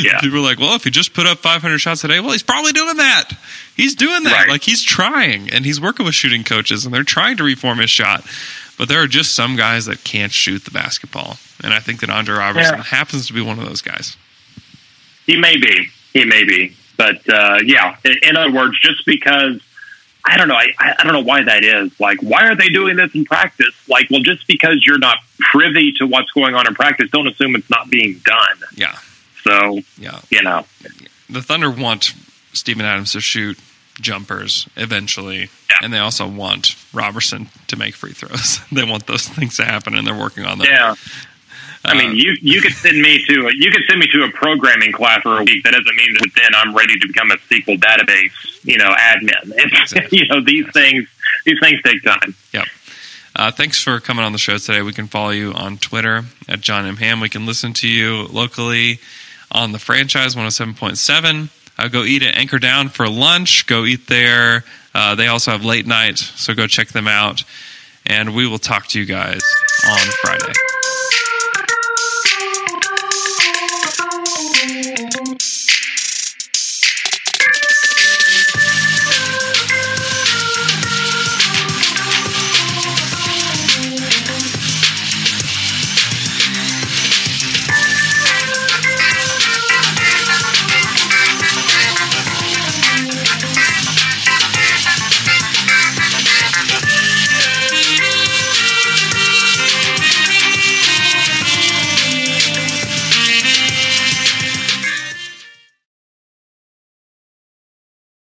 Yeah. People are like, "Well, if he just put up 500 shots a day, well, he's probably doing that. He's doing that. Right. Like he's trying, and he's working with shooting coaches, and they're trying to reform his shot." But there are just some guys that can't shoot the basketball. And I think that Andre Robertson Yeah. happens to be one of those guys. he may be. He may be. But uh, yeah, in other words, just because I don't know, I, I don't know why that is. Like, why are they doing this in practice? Like, well, just because you're not privy to what's going on in practice, don't assume it's not being done. Yeah. So Yeah. you know, The Thunder want Steven Adams to shoot jumpers eventually. Yeah. And they also want Robertson to make free throws. they want those things to happen, and they're working on them. yeah. I mean, you you could send me to you could send me to a programming class for a week. That doesn't mean that then I'm ready to become a SQL database, you know, admin. Exactly. you know, these things these things take time. Yep. Uh, thanks for coming on the show today. We can follow you on Twitter at John M. Ham. We can listen to you locally on the franchise 107.7. Uh, go eat at Anchor Down for lunch. Go eat there. Uh, they also have late night, so go check them out. And we will talk to you guys on Friday.